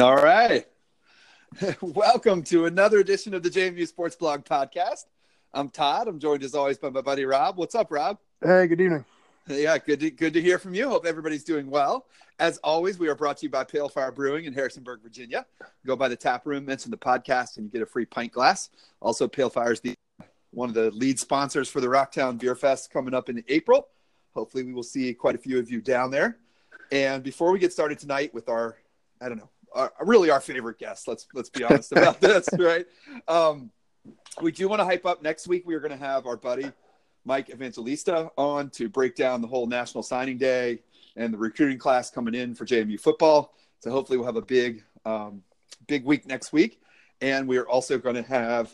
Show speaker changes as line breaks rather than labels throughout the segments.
All right. Welcome to another edition of the JMU Sports Blog podcast. I'm Todd. I'm joined as always by my buddy Rob. What's up, Rob?
Hey, good evening.
Yeah, good to, good to hear from you. Hope everybody's doing well. As always, we are brought to you by Pale Fire Brewing in Harrisonburg, Virginia. Go by the tap room, mention the podcast, and you get a free pint glass. Also, Pale Fire is the one of the lead sponsors for the Rocktown Beer Fest coming up in April. Hopefully, we will see quite a few of you down there. And before we get started tonight with our, I don't know, our, really our favorite guest. Let's let's be honest about this, right? Um, we do want to hype up next week. We are going to have our buddy Mike Evangelista on to break down the whole National Signing Day and the recruiting class coming in for JMU football. So hopefully we'll have a big um, big week next week, and we are also going to have.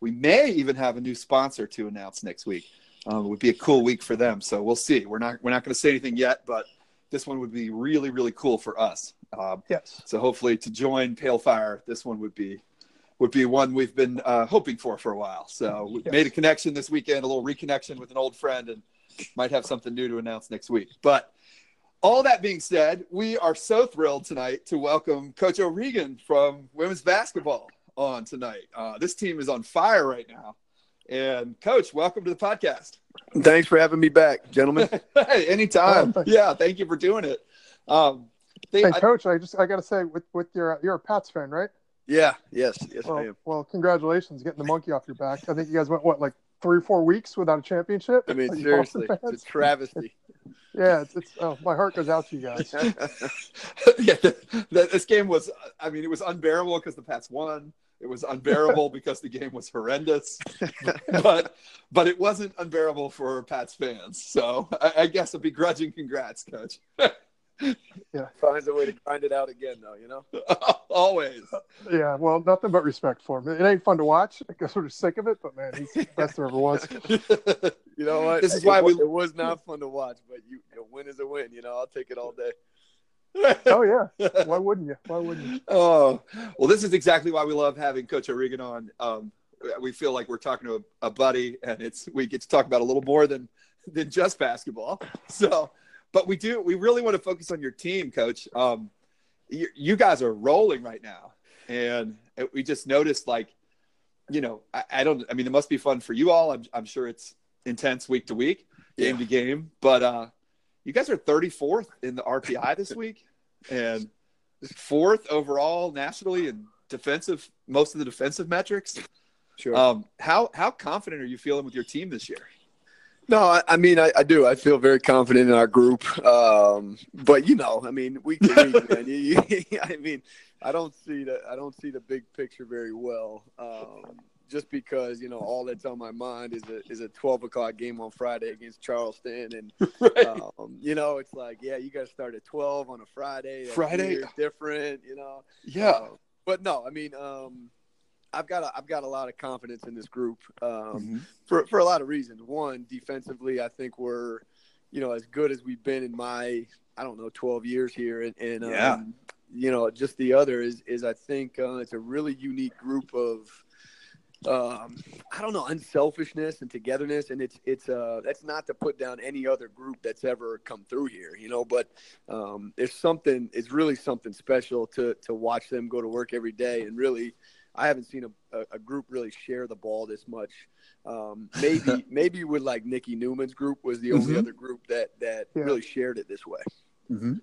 We may even have a new sponsor to announce next week. Um, it would be a cool week for them. So we'll see. We're not we're not going to say anything yet, but this one would be really really cool for us. Um,
yes.
So hopefully to join Pale Fire, this one would be would be one we've been uh, hoping for for a while. So we yes. made a connection this weekend, a little reconnection with an old friend, and might have something new to announce next week. But all that being said, we are so thrilled tonight to welcome Coach O'Regan from women's basketball on tonight. Uh, this team is on fire right now. And Coach, welcome to the podcast.
Thanks for having me back, gentlemen.
hey, anytime. Oh, yeah, thank you for doing it. Um,
they, hey, Coach, I, I just I got to say, with with your you're a Pats fan, right?
Yeah. Yes. Yes,
well,
I am.
Well, congratulations, getting the monkey off your back. I think you guys went what like three or four weeks without a championship.
I mean, seriously, it's a travesty.
yeah, it's, it's oh, my heart goes out to you guys.
yeah, this game was. I mean, it was unbearable because the Pats won. It was unbearable because the game was horrendous, but but it wasn't unbearable for Pats fans. So I, I guess a begrudging congrats, coach.
yeah, finds a way to grind it out again, though. You know,
always.
Yeah, well, nothing but respect for him. It ain't fun to watch. I guess we're just sick of it, but man, he's the best there ever was.
you know what?
This is why
it,
we.
It was not fun to watch, but you, a win is a win. You know, I'll take it all day
oh yeah, why wouldn't you? Why wouldn't you?
Oh well, this is exactly why we love having Coach O'Regan on. Um, we feel like we're talking to a, a, buddy, and it's we get to talk about a little more than than just basketball. So, but we do we really want to focus on your team, Coach. Um, you, you guys are rolling right now, and we just noticed like, you know, I, I, don't. I mean, it must be fun for you all. I'm, I'm sure it's intense week to week, game yeah. to game, but uh, you guys are 34th in the RPI this week and fourth overall nationally in defensive, most of the defensive metrics.
Sure.
Um, how how confident are you feeling with your team this year?
No, I, I mean I, I, do. I feel very confident in our group. Um, but you know, I mean, we can. man. I mean, I don't see the I don't see the big picture very well. Um, just because you know all that's on my mind is a is a twelve o'clock game on Friday against Charleston, and right. um, you know it's like yeah, you got to start at twelve on a Friday.
Friday
different, you know.
Yeah, uh,
but no, I mean, um, I've got a, I've got a lot of confidence in this group um, mm-hmm. for for a lot of reasons. One, defensively, I think we're you know as good as we've been in my I don't know twelve years here, and, and
yeah.
Um, you know, just the other is is I think uh, it's a really unique group of um, I don't know, unselfishness and togetherness. And it's, it's, uh, that's not to put down any other group that's ever come through here, you know, but, um, there's something, it's really something special to, to watch them go to work every day. And really, I haven't seen a, a, a group really share the ball this much. Um, maybe, maybe with like Nikki Newman's group was the only mm-hmm. other group that, that yeah. really shared it this way.
Mm-hmm.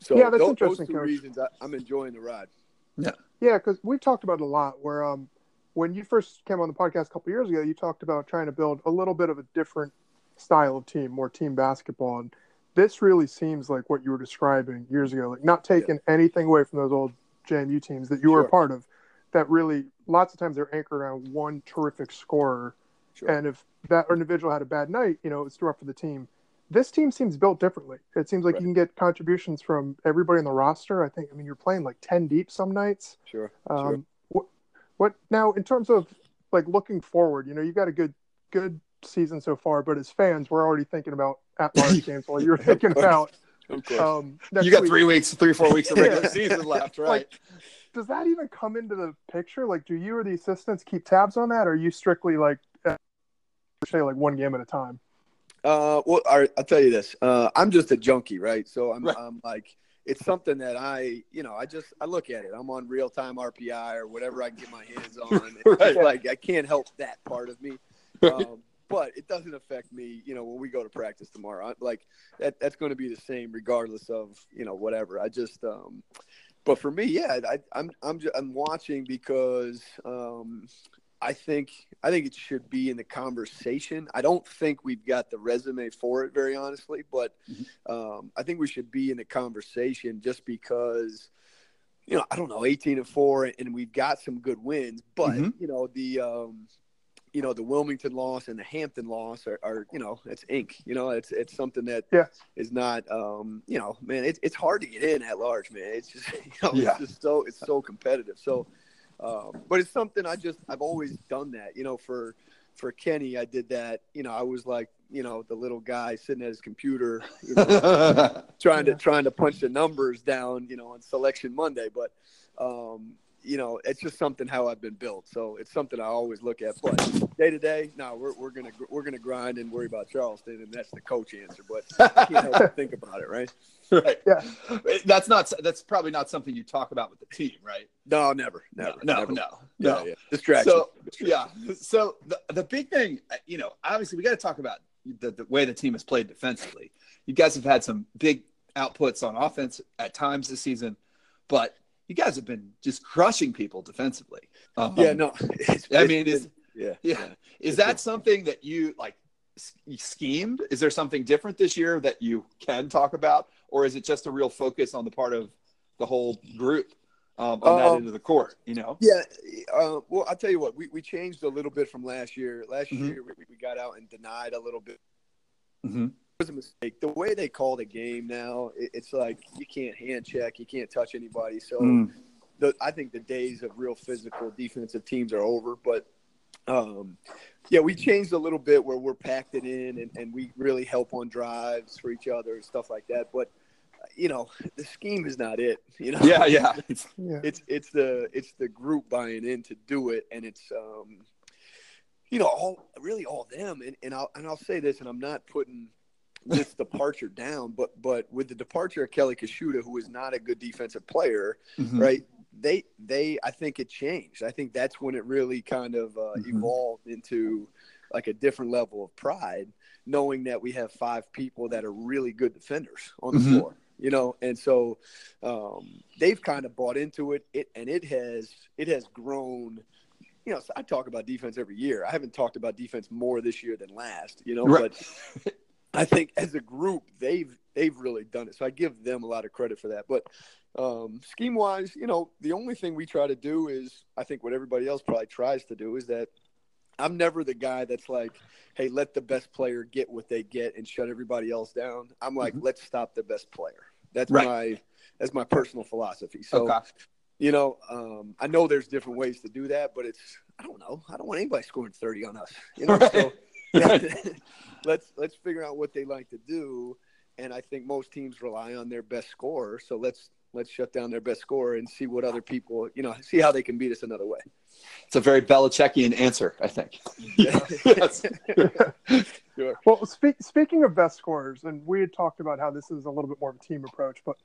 So
yeah, that's
those,
interesting.
Those two reasons I, I'm enjoying the ride.
Yeah.
Yeah. Cause we talked about it a lot where, um, when you first came on the podcast a couple years ago, you talked about trying to build a little bit of a different style of team, more team basketball. And this really seems like what you were describing years ago, like not taking yeah. anything away from those old JMU teams that you sure. were a part of. That really, lots of times they're anchored around one terrific scorer. Sure. And if that individual had a bad night, you know, it's rough for the team. This team seems built differently. It seems like right. you can get contributions from everybody on the roster. I think, I mean, you're playing like 10 deep some nights.
Sure.
Um,
sure.
What now in terms of like looking forward? You know, you've got a good good season so far, but as fans, we're already thinking about at large games while you're thinking about.
Um, you got week. three weeks, three four weeks of regular yeah. season left, right?
Like, does that even come into the picture? Like, do you or the assistants keep tabs on that, or are you strictly like say like one game at a time?
Uh, well, I'll tell you this. Uh, I'm just a junkie, right? So I'm, right. I'm like, it's something that I, you know, I just I look at it. I'm on real time RPI or whatever I can get my hands on.
Right.
like I can't help that part of me. Um, but it doesn't affect me, you know, when we go to practice tomorrow. I, like that that's going to be the same regardless of, you know, whatever. I just um but for me, yeah, I, I'm I'm ju- I'm watching because um, I think I think it should be in the conversation. I don't think we've got the resume for it, very honestly, but um, I think we should be in the conversation just because. You know, I don't know, eighteen and four, and we've got some good wins, but
Mhm.
you know the, um, you know the Wilmington loss and the Hampton loss are, are, you know, it's ink. You know, it's it's something that
Yeah.
is not, um, you know, man, it's it's hard to get in at large, man. It's just, you know,
Yeah.
it's just so it's so competitive. So, um, but it's something I just I've always done that. You know, for for Kenny, I did that. You know, I was like, you know, the little guy sitting at his computer, you know, trying to trying to punch the numbers down, you know, on selection Monday. But um, you know, it's just something how I've been built. So it's something I always look at. But day to day, no, we're we're gonna we're gonna grind and worry about Charleston, and that's the coach answer. But I can't help but think about it, right?
right.
Yeah.
That's not. That's probably not something you talk about with the team, right?
No, never, never,
No,
never.
no,
Yeah,
no.
yeah. Distraction.
So yeah. So the the big thing, you know, obviously we got to talk about the, the way the team has played defensively. You guys have had some big outputs on offense at times this season, but you guys have been just crushing people defensively. Um,
yeah, no. It's,
I mean, is
yeah,
yeah. Is that something that you like schemed? Is there something different this year that you can talk about, or is it just a real focus on the part of the whole group um, on that
Um,
end of the court? You know,
Yeah, uh, well, I'll tell you what. We, we changed a little bit from last year. Last
Mhm.
year we, we got out and denied a little bit.
mm-hmm.
It was a mistake. The way they call the game now, it, it's like you can't hand check, you can't touch anybody. So
Mm.
the, I think the days of real physical defensive teams are over. But um, yeah, we changed a little bit where we're packed it in and, and we really help on drives for each other and stuff like that. But you know, the scheme is not it. You know,
yeah, yeah. It's-
Yeah.
it's it's the it's the group buying in to do it and it's um you know all really all them and, and I'll and I'll say this and I'm not putting this departure down but but with the departure of Kelly Koshuta who is not a good defensive player
Mhm.
right they they I think it changed I think that's when it really kind of uh,
Mhm.
evolved into like a different level of pride knowing that we have five people that are really good defenders on the
Mhm.
floor you know and so um, they've kind of bought into it, it and it has it has grown you know i talk about defense every year i haven't talked about defense more this year than last you know
Right.
but i think as a group they've they've really done it so i give them a lot of credit for that but um, scheme wise you know the only thing we try to do is i think what everybody else probably tries to do is that i'm never the guy that's like hey let the best player get what they get and shut everybody else down i'm like
Mhm.
let's stop the best player that's
Right.
my that's my personal philosophy so
okay.
you know, um, I know there's different ways to do that, but it's I don't know. I don't want anybody scoring 30 on us. You know, so let's let's figure out what they like to do. And I think most teams rely on their best scorer. So let's let's shut down their best scorer and see what other people, you know, see how they can beat us another way.
It's a very Belichickian answer, I think. Yes.
Sure.
Well, speak, speaking of best scorers, and we had talked about how this is a little bit more of a team approach, but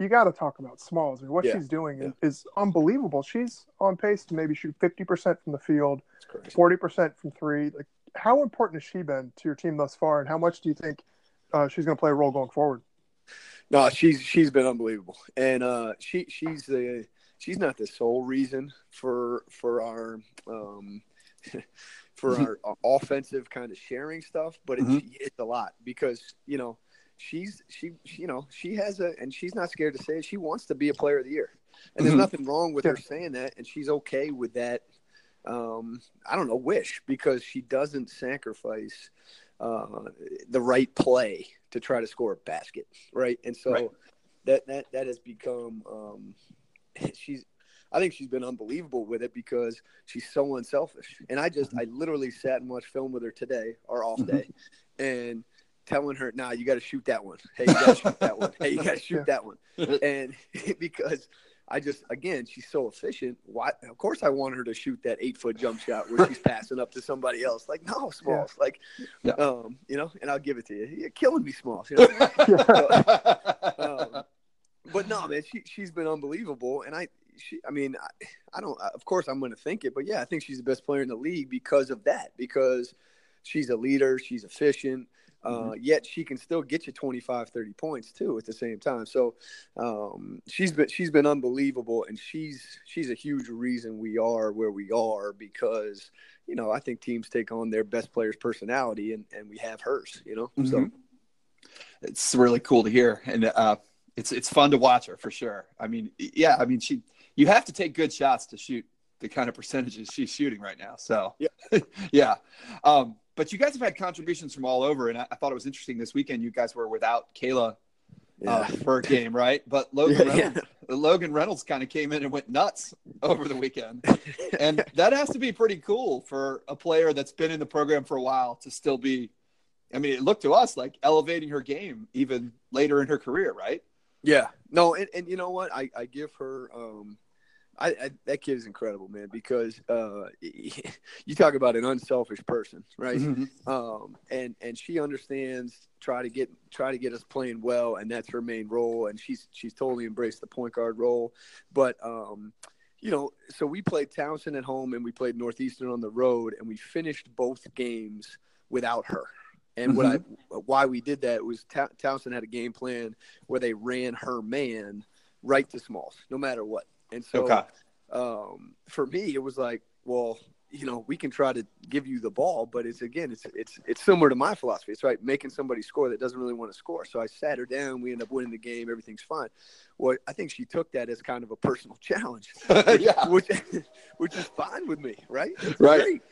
you got to talk about Smalls. I mean, what
Yeah.
she's doing is unbelievable. She's on pace to maybe shoot 50% from the field, 40% from three. Like, how important has she been to your team thus far, and how much do you think uh, she's going to play a role going forward?
No, she's she's been unbelievable, and uh, she she's the she's not the sole reason for for our um, for our uh, offensive kind of sharing stuff, but it,
Mhm.
she is a lot because you know she's she, she you know she has a and she's not scared to say it. She wants to be a player of the year, and there's
Mhm.
nothing wrong with her saying that, and she's okay with that. Um, I don't know, wish because she doesn't sacrifice uh, the right play to try to score a basket, right? And so
Right.
that that that has become um, she's. I think she's been unbelievable with it because she's so unselfish. And I just, I literally sat and watched film with her today, our off
Mhm.
day, and telling her, "Nah, you got to shoot that one. Hey, you got to shoot that one. Hey, you got to shoot that one." And because I just, again, she's so efficient. Why? Of course, I want her to shoot that eight foot jump shot where she's passing up to somebody else. Like, no, Smalls. Like,
Yeah.
um, you know, and I'll give it to you. You're killing me, Smalls. You know? Um, but no, man, she she's been unbelievable, and I she I mean I, I don't of course I'm going to think it, but yeah, I think she's the best player in the league because of that because she's a leader, she's efficient. Uh, mm-hmm. yet she can still get you 25 30 points too at the same time. So um, she's been she's been unbelievable and she's she's a huge reason we are where we are because you know i think teams take on their best player's personality and and we have hers you know? Mm-hmm. so
it's really cool to hear and uh, it's it's fun to watch her for sure. I mean yeah i mean she you have to take good shots to shoot the kind of percentages she's shooting right now so.
Yeah.
Yeah. Um, but you guys have had contributions from all over, and I, I thought it was interesting this weekend. You guys were without Kayla uh, yeah. uh, for a game, right? But Logan Reynolds, yeah. Logan Reynolds kind of came in and went nuts over the weekend, and that has to be pretty cool for a player that's been in the program for a while to still be. I mean, it looked to us like elevating her game even later in her career, right?
Yeah. No, and, and you know what? I, I give her um, I, I, that kid is incredible, man. Because uh, you talk about an unselfish person, right? Mm-hmm. Um, and and she understands try to get try to get us playing well, and that's her main role. And she's she's totally embraced the point guard role. But um, you know, so we played Towson at home, and we played Northeastern on the road, and we finished both games without her. And mm-hmm. what I why we did that was Towson had a game plan where they ran her man right to Smalls, no matter what and so okay. um, for me, it was like, well, you know, we can try to give you the ball, but it's again, it's it's it's similar to my philosophy. It's right making somebody score that doesn't really want to score. So I sat her down. We end up winning the game. Everything's fine. Well, I think she took that as kind of a personal challenge,
yeah,
which which is fine with me, right?
It's right. Great.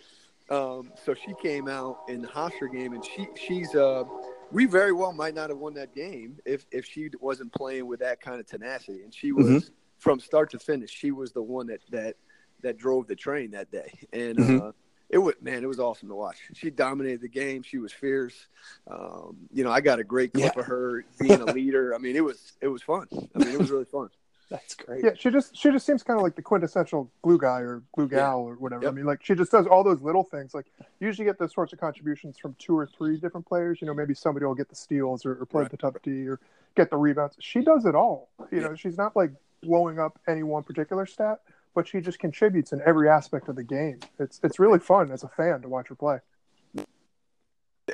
Um, so she came out in the Hofstra game, and she she's uh, we very well might not have won that game if if she wasn't playing with that kind of tenacity, and she was. Mm-hmm from start to finish, she was the one that that that drove the train that day, and mm-hmm. uh, it was man, it was awesome to watch. She dominated the game. She was fierce. Um, you know, I got a great clip yeah. of her being a leader. I mean, it was it was fun. I mean, it was really fun.
That's great.
Yeah, she just she just seems kind of like the quintessential glue guy or glue gal yeah. or whatever. Yep. I mean, like she just does all those little things. Like usually get those sorts of contributions from two or three different players. You know, maybe somebody will get the steals or, or play right. the tough D or get the rebounds. She does it all. You yeah. know, she's not like blowing up any one particular stat, but she just contributes in every aspect of the game. It's it's really fun as a fan to watch her play.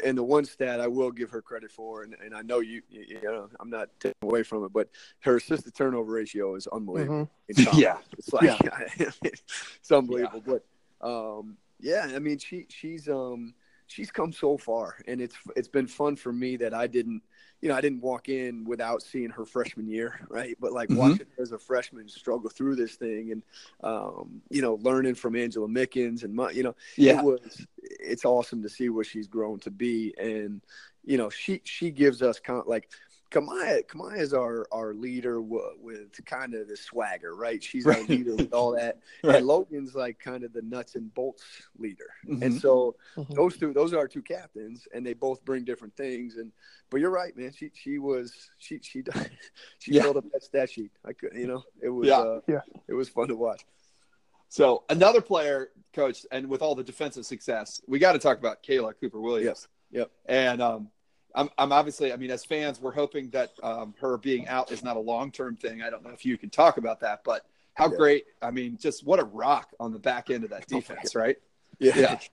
And the one stat I will give her credit for, and, and I know you, you know, I'm not taking away from it, but her assist to turnover ratio is unbelievable.
Mm-hmm. Yeah,
it's like yeah. it's unbelievable. Yeah. But um, yeah, I mean, she she's um she's come so far, and it's it's been fun for me that I didn't you know, I didn't walk in without seeing her freshman year, right? But like mm-hmm. watching her as a freshman struggle through this thing, and um, you know, learning from Angela Mickens and my, you know,
yeah.
it was it's awesome to see what she's grown to be, and you know, she she gives us kind of like Kamiah, Kamiah is our, our leader w- with kind of the swagger, right? She's right. our leader with all that. right. And Logan's like kind of the nuts and bolts leader. Mm-hmm. And so mm-hmm. those two, those are our two captains, and they both bring different things. And but you're right, man. She she was she she she yeah. filled up that stat sheet. I could, you know, it was
yeah.
Uh,
yeah.
it was fun to watch.
So another player, coach, and with all the defensive success, we got to talk about Kayla Cooper Williams.
Yep. yep.
And um, I'm, I'm obviously, I mean, as fans, we're hoping that um, her being out is not a long term thing. I don't know if you can talk about that, but how yeah. great! I mean, just what a rock on the back end of that defense, right?
Yeah, yeah,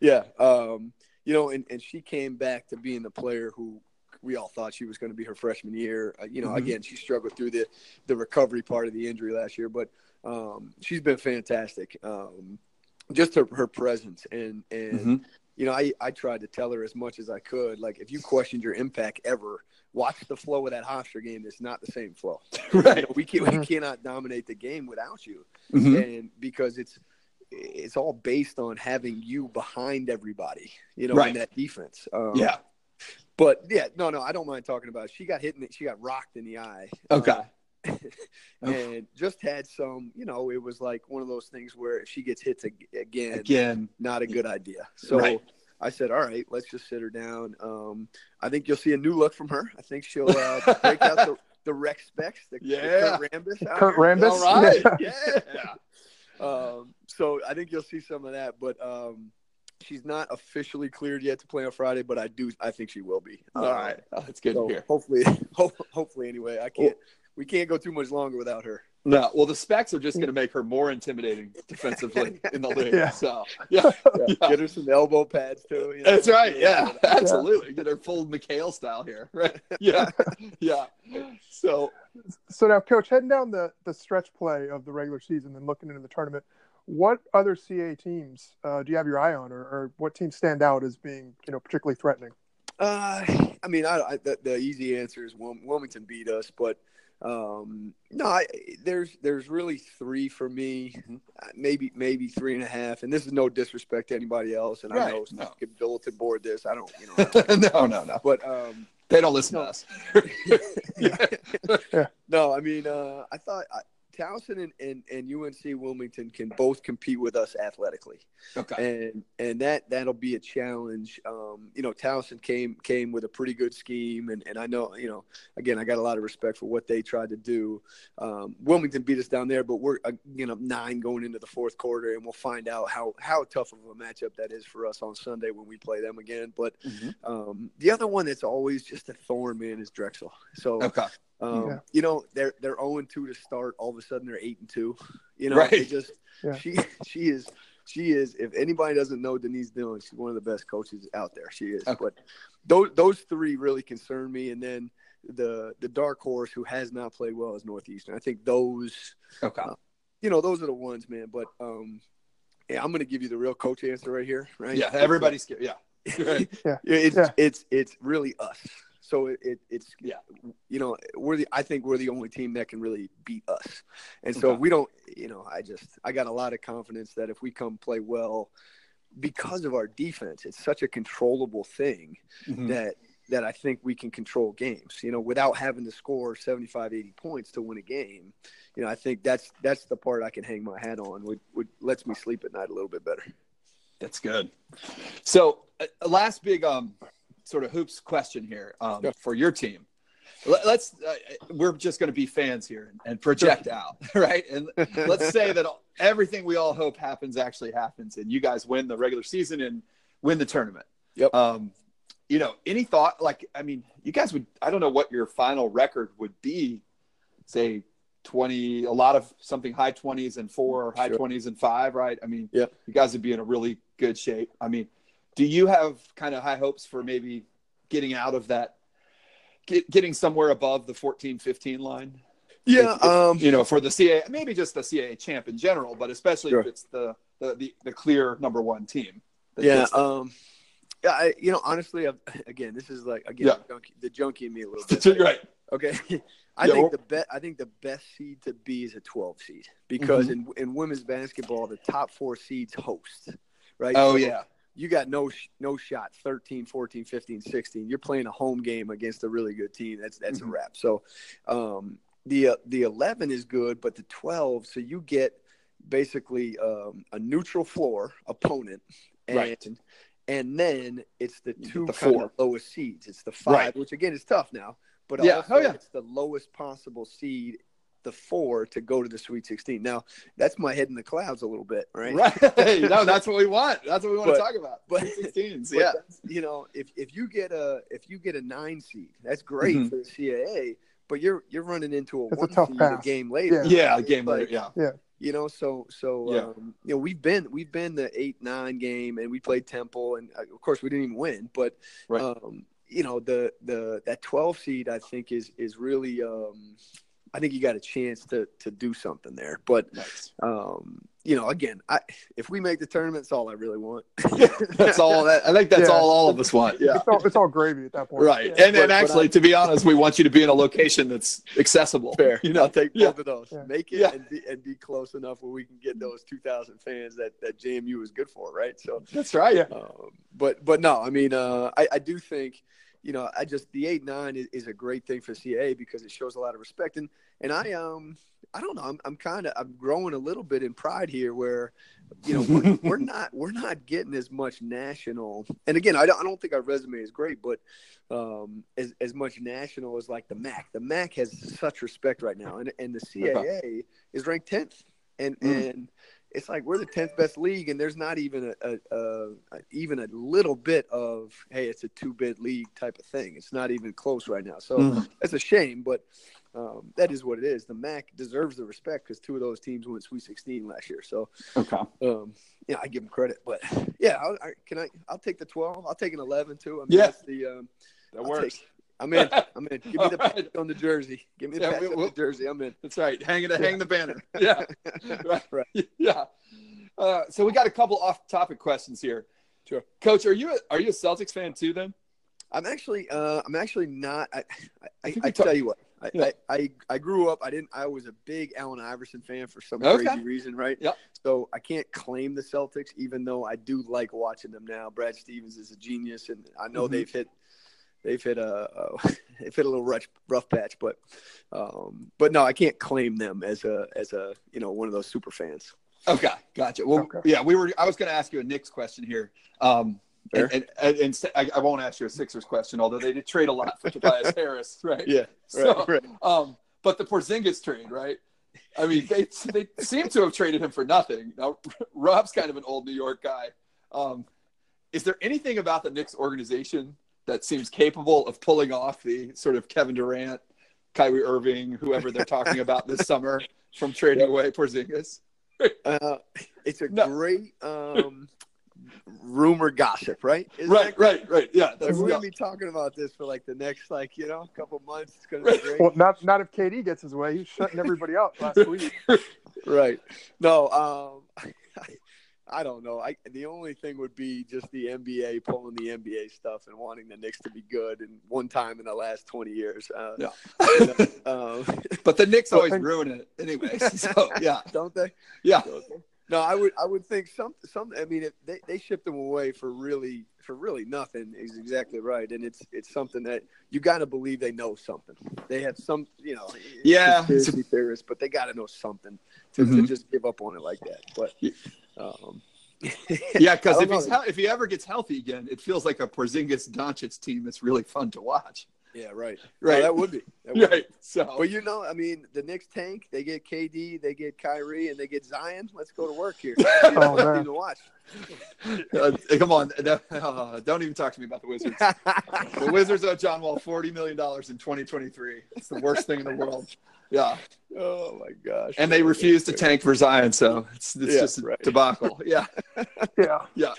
yeah. yeah. Um, you know, and, and she came back to being the player who we all thought she was going to be her freshman year. Uh, you know, mm-hmm. again, she struggled through the the recovery part of the injury last year, but um, she's been fantastic. Um, just her, her presence and and mm-hmm you know, I, I tried to tell her as much as I could. Like, if you questioned your impact ever, watch the flow of that Hofstra game. It's not the same flow.
right.
You know, we can we mm-hmm. cannot dominate the game without you, mm-hmm. and because it's it's all based on having you behind everybody. You know,
right.
in that defense. Um,
yeah.
But yeah, no, no, I don't mind talking about. It. She got hit in the, she got rocked in the eye.
Okay. Uh,
and just had some, you know, it was like one of those things where if she gets hit again,
again,
not a good idea. So right. I said, all right, let's just sit her down. Um, I think you'll see a new look from her. I think she'll uh, break out the, the Rec specs, the,
yeah.
the Kurt Rambis.
Kurt Rambis.
All right. yeah.
Um, so I think you'll see some of that, but um, she's not officially cleared yet to play on Friday, but I do. I think she will be.
All um, right, oh, that's good
so
to hear.
Hopefully, hopefully anyway. I can't we can't go too much longer without her.
No, well, the specs are just going to make her more intimidating defensively in the league.
Yeah.
So, yeah,
Yeah,
Yeah.
Get her some elbow pads too. you know.
that's right. Yeah, absolutely. Get her full McHale style here. Right. Yeah. Yeah. So,
So now, Coach, heading down the, the stretch play of the regular season and looking into the tournament, what other CA teams uh, do you have your eye on, or, or what teams stand out as being you know particularly threatening?
Uh, I mean, I, I the, the easy answer is Wil- Wilmington beat us, but um, no, I, there's there's really three for me, uh, maybe maybe three and a half. And this is no disrespect to anybody else, and I know
no.
some could bulletin board this. I don't, you know,
no, no, no.
but um,
They don't listen
No.
to us. Yeah.
no, I mean, uh, I thought I, Towson and, and, and UNC Wilmington can both compete with us athletically.
Okay.
and and that that'll be a challenge. Um, you know, Towson came came with a pretty good scheme, and, and I know you know again I got a lot of respect for what they tried to do. Um, Wilmington beat us down there, but we're uh, you know nine going into the fourth quarter, and we'll find out how how tough of a matchup that is for us on Sunday when we play them again. But
Mhm.
um, the other one that's always just a thorn man is Drexel. So
Okay.
Um,
Yeah.
you know they're they're zero and two to start. All of a sudden they're eight and two. You know, they
Right.
just
Yeah.
she she is she is. If anybody doesn't know Denise Dillon, she's one of the best coaches out there. She is.
Okay.
But those those three really concern me. And then the the dark horse who has not played well is Northeastern. I think those
Okay.
you know those are the ones, man. But um, yeah, I'm gonna give you the real coach answer right here. Right?
Yeah. Everybody's scared. Yeah.
Yeah.
it's
Yeah.
it's it's really us. So it, it it's
Yeah.
you know we're the I think we're the only team that can really beat us, and so
Okay.
if we don't you know I just I got a lot of confidence that if we come play well, because of our defense, it's such a controllable thing
Mhm.
that that I think we can control games. You know, without having to score 75, 80 points to win a game. You know, I think that's that's the part I can hang my hat on. Would would lets me sleep at night a little bit better.
That's good. So, uh, last big um sort of hoops question here um,
Yeah.
for your team. Let, us uh, we're just going to be fans here and, and project out, right? And let's say that everything we all hope happens actually happens, and you guys win the regular season and win the tournament.
Yep.
Um, you know, any thought? Like, I mean, you guys would. I don't know what your final record would be. Say twenty, a lot of something high twenties and four, or high
Sure.
twenties and five, right? I mean,
Yep.
you guys would be in a really good shape. I mean, do you have kind of high hopes for maybe getting out of that, get, getting somewhere above the 14, 15 line?
Yeah,
If- if,
um,
you know, for the CA maybe just the CAA champ in general, but especially
Sure.
if it's the, the, the, the clear number one team.
yeah. Um, yeah, I, you know, honestly, I've, again, this is like again
Yeah.
the, junkie, the junkie in me a little bit.
right.
Okay, I think the bet. I think the best seed to be is a 12 seed because
Mm-hmm.
in in women's basketball, the top four seeds host. Right.
Oh
So
yeah.
You got no no shot 13, 14, 15, 16. You're playing a home game against a really good team. That's that's
Mhm.
a wrap. So um, the uh, the 11 is good, but the 12. So you get basically um, a neutral floor opponent, and
Right.
and then it's the two
the
kind
four.
of lowest seeds. It's the five,
Right.
which again is tough now, but
Yeah.
also
Oh, yeah.
it's the lowest possible seed, the four to go to the Sweet 16. Now that's my head in the clouds a little bit, right?
Right. no, that's what we want. That's what we want
But-
to talk about.
but-
16s.
But
Yeah.
you know, if if you get a if you get a nine seed, that's great
Mhm.
for the CAA. But you're you're running into a
It's a
one
tough
seed a game later.
Yeah.
It's
Game
like,
later. Yeah.
You know, so so
Yeah.
um, you know we've been we've been the eight nine game and we played Temple and uh, of course we didn't even win, but
Right.
um, you know the the that twelve seed I think is is really um, I think you got a chance to to do something there. But
Nice.
um, you know, again, I if we make the tournament, it's all I really want.
That's all. That, I think that's
Yeah.
all all of us want. Yeah.
It's all it's all gravy at that point.
Right.
Yeah.
And,
But-
and actually,
I-
to be honest, we want you to be in a location that's accessible.
Fair.
You know,
I'll take
Yeah.
both of those.
Yeah.
Make it
Yeah.
and, be, and be close enough where we can get those 2,000 fans that, that JMU is good for, right? So,
that's right.
Yeah.
um, but but no, I mean, uh, I, I do think, you know, I just the eight nine is, is a great thing for CA because it shows a lot of respect. And and I um I don't know. I'm, I'm kind of I'm growing a little bit in pride here where you know we're, we're not we're not getting as much national. And again I don't, I don't think our resume is great but um as, as much national as like the MAC the MAC has such respect right now. And and the CAA is ranked 10th and
Mm.
and it's like we're the tenth best league, and there's not even a, a, a, a even a little bit of hey, it's a two bid league type of thing. It's not even close right now. So that's a shame, but um, that is what it is. The MAC deserves the respect because two of those teams went Sweet 16 last year. So
Okay.
um, yeah, I give them credit, but yeah, I'll, I, can I? I'll take the 12. I'll take an 11 too. I mean,
Yeah.
that's the um,
That
I'll
works.
take- I'm in. I'm in. Give me the
right.
patch on the jersey. Give me the
Yeah,
patch
we-
on
we'll-
the jersey. I'm in.
That's right. Hang it, hang the banner. Yeah. Right.
right.
Yeah. Uh, so we got a couple off-topic questions here.
Sure.
Coach, are you a, are you a Celtics fan too? Then.
I'm actually. Uh, I'm actually not. I. I,
I
I, I
talk-
tell you what. I,
Yeah.
I, I, I grew up. I didn't. I was a big Allen Iverson fan for some
Okay.
crazy reason, right?
Yep.
So I can't claim the Celtics, even though I do like watching them now. Brad Stevens is a genius, and I know
Mhm.
they've hit. They've hit a, a they've hit a little rough, rough patch, but um, but no, I can't claim them as a as a you know one of those super fans.
Okay, gotcha. Well,
Okay.
yeah, we were. I was going to ask you a Knicks question here. Um, and, and, and, and I, I won't ask you a Sixers question, although they did trade a lot for Tobias Harris, right?
Yeah,
So,
right, right.
um, but the Porzingis trade, right? I mean, they they seem to have traded him for nothing. Now, Rob's kind of an old New York guy. Um, is there anything about the Knicks organization that seems capable of pulling off the sort of Kevin Durant, Kyrie Irving, whoever they're talking about this summer from trading away Porzingis?
Uh, it's a
No.
great um, rumor gossip, right? Isn't
Right,
that
right, right. Yeah, that's
we're
yeah.
gonna be talking about this for like the next, like you know, couple months. It's gonna
Right.
be great,
Well, not not if KD gets his way. He's shutting everybody up last week.
right? No, um, I don't know. I the only thing would be just the NBA pulling the NBA stuff and wanting the Knicks to be good, and one time in the last twenty years. Uh,
Yeah.
you know, um,
but the Knicks always ruin it anyway. So yeah,
don't they?
yeah.
Don't they? No, I would. I would think some. Some. I mean, if they they shipped them away for really for really nothing. Is exactly right, and it's it's something that you got to believe they know something. They have some, you know,
Yeah.
conspiracy theorists, but they got to know something to, to
Mhm.
just give up on it like that. But um,
Yeah, because if he's if he ever gets healthy again, it feels like a Porzingis Doncic team that's really fun to watch.
Yeah, right,
Right.
No, that would be. That would be.
Right. So
But you know, I mean, the Knicks tank. They get KD, they get Kyrie, and they get Zion. Let's go to work here.
Oh, man.
to watch.
uh, come on, uh, don't even talk to me about the Wizards. The Wizards owe John Wall forty million dollars in 2023. It's the worst thing in the world. Yeah,
oh my gosh!
and they refuse to tank for Zion, so it's, it's
Yeah,
just a
right.
debacle. Yeah,
Yeah.
yeah.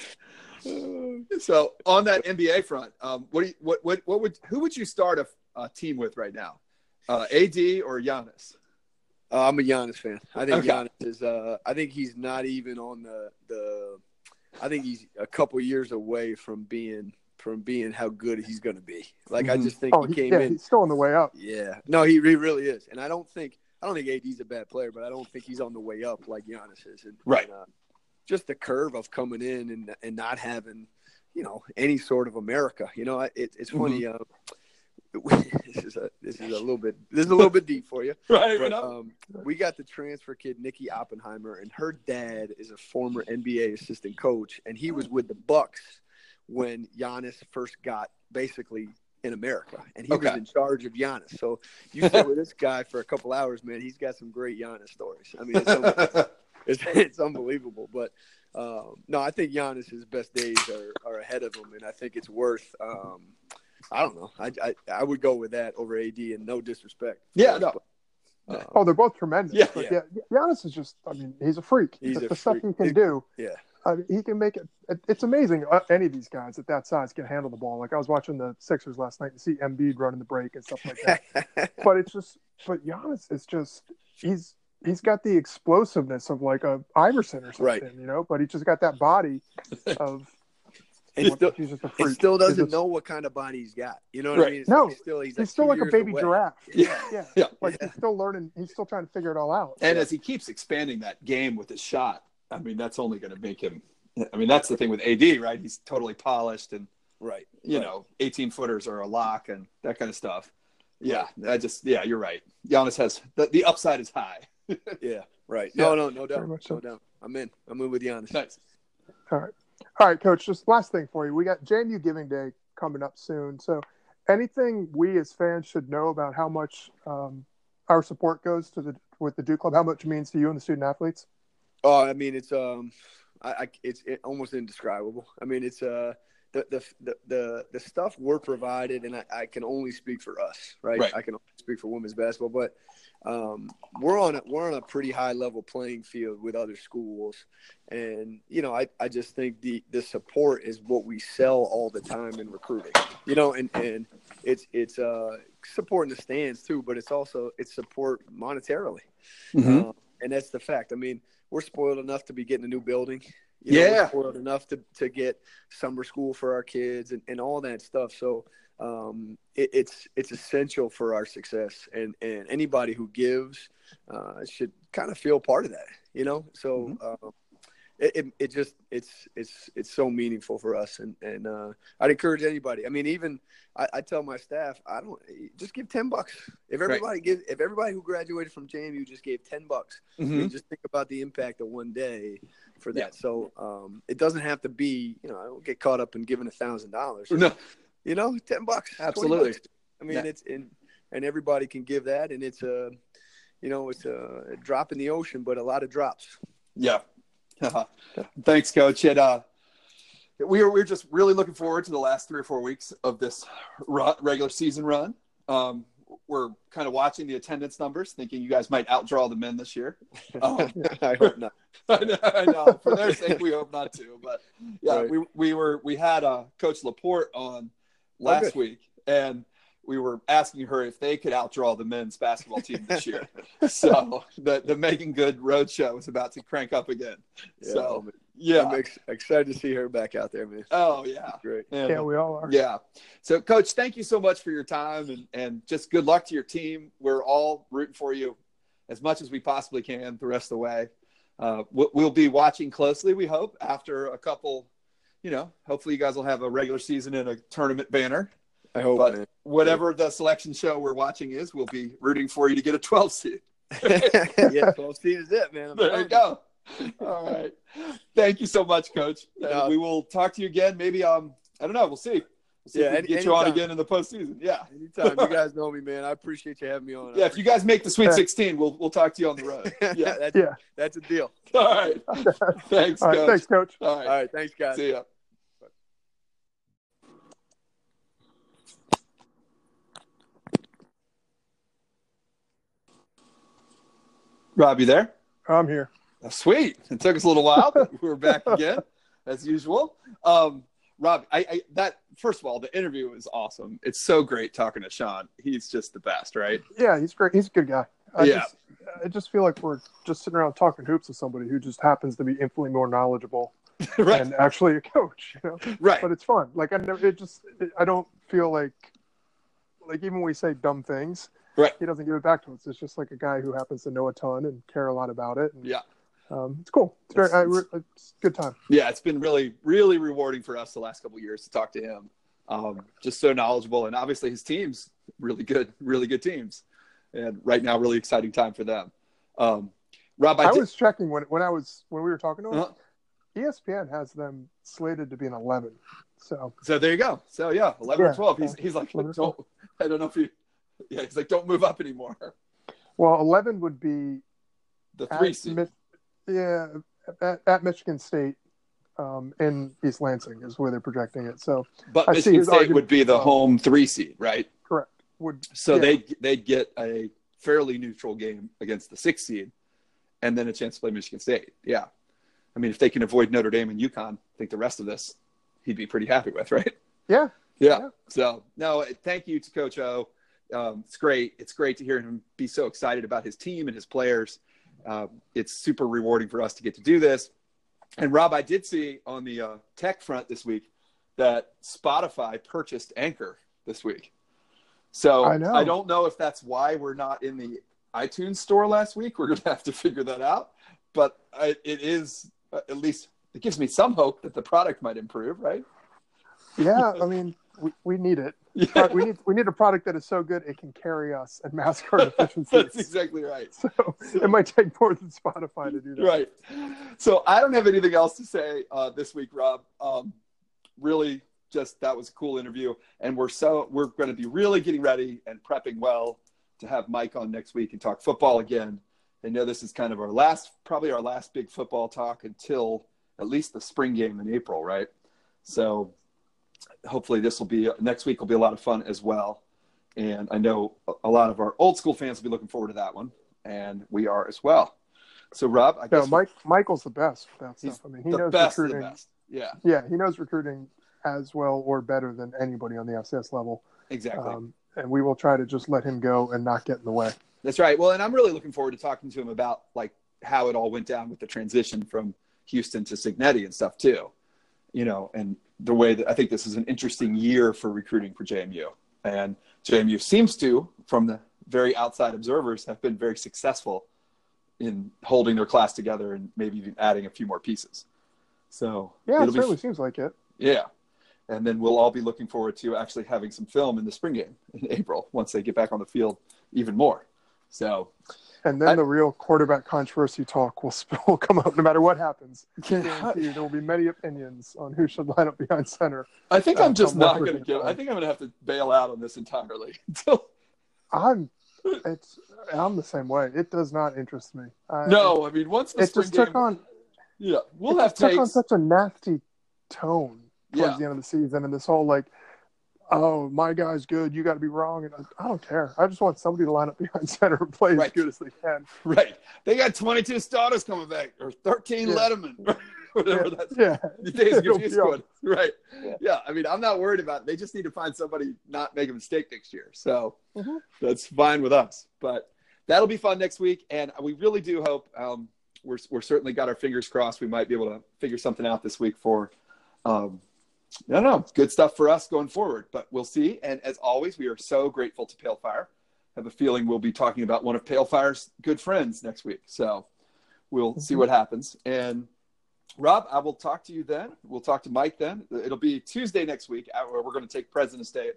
So on that NBA front, um, what do you, what what what would who would you start a, a team with right now? Uh, AD or Giannis?
Uh, I'm a Giannis fan. I think
Okay.
Giannis is. Uh, I think he's not even on the the. I think he's a couple years away from being from being how good he's going to be. Like I
Mhm.
just think
Oh,
he
he,
came
yeah,
in.
he's still on the way up.
Yeah, no, he, he really is, and I don't think I don't think AD's a bad player, but I don't think he's on the way up like Giannis is. And,
Right.
and, uh, just the curve of coming in and and not having, you know, any sort of America. You know, it, it's funny. Uh, this is a this is a little bit this is a little bit deep for you.
Right.
But um, we got the transfer kid Nikki Oppenheimer, and her dad is a former NBA assistant coach, and he was with the Bucks when Giannis first got basically in America, and he
Okay.
was in charge of Giannis. So you sit with this guy for a couple hours, man. He's got some great Giannis stories. I mean, it's, it's, unbelievable. But um, no, I think Giannis's best days are, are ahead of him, and I think it's worth. Um, I don't know. I, I I would go with that over AD, and no disrespect.
Yeah, no.
Uh,
Oh, they're both tremendous.
Yeah.
but yeah. Giannis is just. I mean, he's a freak.
He's
the
a
the stuff
freak.
he can do.
yeah.
I mean, he can make it. it- It's amazing. Uh, any of these guys at that size can handle the ball. Like I was watching the Sixers last night and see Embiid running the break and stuff like that. but it's just. But Giannis is just. He's he's got the explosiveness of like a Iverson or something,
Right.
you know. But he just got that body of.
And still,
he's just a
and still doesn't
just-
know what kind of body he's got. You know what
Right.
I mean? It's
No,
like still, he's,
He's still like a baby
away.
giraffe.
Yeah.
Yeah,
Yeah.
like he's still learning. He's still trying to figure it all out.
And
Yeah.
as he keeps expanding that game with his shot, I mean, that's only going to make him. I mean, that's the thing with AD, right? He's totally polished, and
Right.
you
Right.
know, 18 footers are a lock and that kind of stuff. Yeah, I just, yeah, you're right. Giannis has the, the upside is high.
Yeah. Right.
Yeah.
No, no, no
Very
doubt.
much
No
so.
doubt. I'm in. I'm in with Giannis.
Nice.
All right. All right, coach, just last thing for you. We got JMU Giving Day coming up soon. So, anything we as fans should know about how much um, our support goes to the with the Duke Club, how much it means to you and the student athletes?
Oh, I mean, it's um, I, I it's it, almost indescribable. I mean, it's uh, the the the the, the stuff we're provided, and I, I can only speak for us, right?
Right.
I can only speak for women's basketball, but um, we're on a we're on a pretty high level playing field with other schools, and you know, I, I just think the the support is what we sell all the time in recruiting, you know, and and it's it's uh support in the stands too, but it's also it's support monetarily,
Mhm.
um, and that's the fact. I mean, we're spoiled enough to be getting a new building. You know,
Yeah.
spoiled enough to, to get summer school for our kids and, and all that stuff. So um, it, it's it's essential for our success, and and anybody who gives uh, should kind of feel part of that. You know, so. Um, it, it, it just it's it's it's so meaningful for us and and uh, I'd encourage anybody. I mean, even I, I tell my staff, I don't just give ten bucks. If everybody give, if everybody who graduated from JMU just gave ten bucks,
Mhm.
and just think about the impact of one day for that.
Yeah.
So um, it doesn't have to be, you know, I don't get caught up in giving a thousand dollars.
No,
You know, ten bucks.
Absolutely.
bucks. I mean,
Yeah.
it's and and everybody can give that, and it's a, you know, it's a drop in the ocean, but a lot of drops.
Yeah. Thanks, Coach. And uh, we are we're just really looking forward to the last three or four weeks of this regular season run. Um, we're kind of watching the attendance numbers, thinking you guys might outdraw the men this year. Um,
I hope not.
I know, I know. For their sake, we hope not to. But yeah,
Right.
we we were we had uh, Coach Laporte on last
good.
week, and we were asking her if they could outdraw the men's basketball team this year. so the the Megan Good Road Show is about to crank up again.
Yeah,
so yeah.
I'm ex- excited to see her back out there, man.
Oh yeah.
Great.
And,
Yeah, we all are.
yeah. So, Coach, thank you so much for your time and, and just good luck to your team. We're all rooting for you as much as we possibly can the rest of the way. Uh, we'll, we'll be watching closely, we hope, after a couple, you know, hopefully you guys will have a regular season and a tournament banner.
I hope,
But
man.
whatever the selection show we're watching is, we'll be rooting for you to get a 12 seed.
yeah, 12 seed is it, man. I'm
There you go. All right. Thank you so much, Coach.
No.
we will talk to you again. Maybe um, I don't know. We'll see. We'll see
Yeah,
if we
any-
get you on again in the postseason. Yeah.
Anytime. You guys know me, man. I appreciate you having me on.
Yeah. If you guys make the Sweet 16, we'll we'll talk to you on the road.
yeah,
Yeah.
that's,
Yeah.
that's a deal.
All right. Thanks,
All right,
Coach.
thanks, Coach.
All
All
right.
right. Thanks, guys.
See ya. Rob, you there?
I'm here.
Oh, sweet. It took us a little while, but we're back again, as usual. Um, Rob, I, I that first of all, the interview was awesome. It's so great talking to Sean. He's just the best, right?
Yeah, he's great. He's a good guy. I
Yeah.
Just, I just feel like we're just sitting around talking hoops with somebody who just happens to be infinitely more knowledgeable
right,
and actually a coach. You know,
right.
but it's fun. Like I never. It just. It, I don't feel like. Like even when we say dumb things,
Right.
he doesn't give it back to us. It's just like a guy who happens to know a ton and care a lot about it. And,
Yeah.
um, it's cool. It's very.
It's-
re- it's a good time.
Yeah, it's been really, really rewarding for us the last couple of years to talk to him. Um, just so knowledgeable, and obviously his team's really good, really good teams, and right now, really exciting time for them. Um, Rob, I,
I,
did,
was checking when when I was when we were talking to him.
Uh-huh.
ESPN has them slated to be an 11. So
so there you go. So yeah, eleven or
Yeah.
twelve. He's he's like,
11
don't, I don't know if you, yeah, he's like, don't move up anymore.
well, 11 would be
The three seed.
Mi- yeah, at, at Michigan State um, in East Lansing is where they're projecting it. So
But
I see
Michigan State would be the home three seed, right?
correct. Would
So
yeah.
they they'd get a fairly neutral game against the six seed, and then a chance to play Michigan State. Yeah, I mean, if they can avoid Notre Dame and UConn, I think the rest of this he'd be pretty happy with, right?
yeah,
Yeah.
Yeah.
So no, thank you to Coach O. Um, it's great. It's great to hear him be so excited about his team and his players. Um, it's super rewarding for us to get to do this. And Rob, I did see on the uh, tech front this week that Spotify purchased Anchor this week. So
I know.
don't know if that's why we're not in the iTunes store last week. We're going to have to figure that out. But I, it is uh, at least it gives me some hope that the product might improve, right?
yeah. I mean, we, we need it.
Yeah.
We need we need a product that is so good it can carry us and mask our deficiencies.
That's exactly right.
so it might take more than Spotify to do that.
Right. So I don't have anything else to say uh, this week, Rob. Um, really, just that was a cool interview, and we're so we're going to be really getting ready and prepping well to have Mike on next week and talk football again. I know this is kind of our last, probably our last big football talk until at least the spring game in April, right? So hopefully this will be next week will be a lot of fun as well. And I know a lot of our old school fans will be looking forward to that one, and we are as well. So Rob, I
No,
guess
Mike Michael's the best with that stuff. I mean, he knows
best
recruiting.
best. Yeah,
Yeah, he knows recruiting as well or better than anybody on the FCS level.
exactly.
Um, and we will try to just let him go and not get in the way.
That's right. Well, and I'm really looking forward to talking to him about like how it all went down with the transition from Houston to Cignetti and stuff too. You know, and the way that I think this is an interesting year for recruiting for JMU. And JMU seems to, from the very outside observers, have been very successful in holding their class together and maybe even adding a few more pieces. So
Yeah, it
be
certainly seems like it.
yeah. And then we'll all be looking forward to actually having some film in the spring game in April once they get back on the field even more. So
And then
I-
the real quarterback controversy talk will, will come up no matter what happens.
Yeah.
Guarantee you there will be many opinions on who should line up behind center.
I think
Uh,
I'm just not going to give. I think I'm going to have to bail out on this entirely.
I'm it's I'm the same way. It does not interest me. I,
No, I mean once the
it, just
game,
took on
yeah, we'll
it
have
just took on such a nasty tone towards
Yeah.
the end of the season, and this whole like, oh my guy's good, you got to be wrong, and I, I don't care. I just want somebody to line up behind center and play
Right.
as good as they can.
Right, they got 22 starters coming back, or 13
Yeah.
Letterman, whatever
Yeah,
that's.
yeah.
The confused
be.
Right.
Yeah.
Yeah. I mean, I'm not worried about it. They just need to find somebody not make a mistake next year. So
Mhm.
that's fine with us. But that'll be fun next week. And we really do hope um, we're, we're certainly got our fingers crossed. We might be able to figure something out this week for, um, I don't good stuff for us going forward. But we'll see. And as always, we are so grateful to Pale Fire. have a feeling we'll be talking about one of Pale Fire's good friends next week. So we'll see what happens. And Rob, I will talk to you then. We'll talk to Mike then. It'll be Tuesday next week. uh, We're going to take President's Day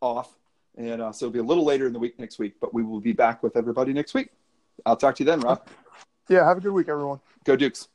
off. And uh, so it'll be a little later in the week next week, but we will be back with everybody next week. I'll talk to you then, Rob.
Yeah, have a good week, everyone.
Go Dukes.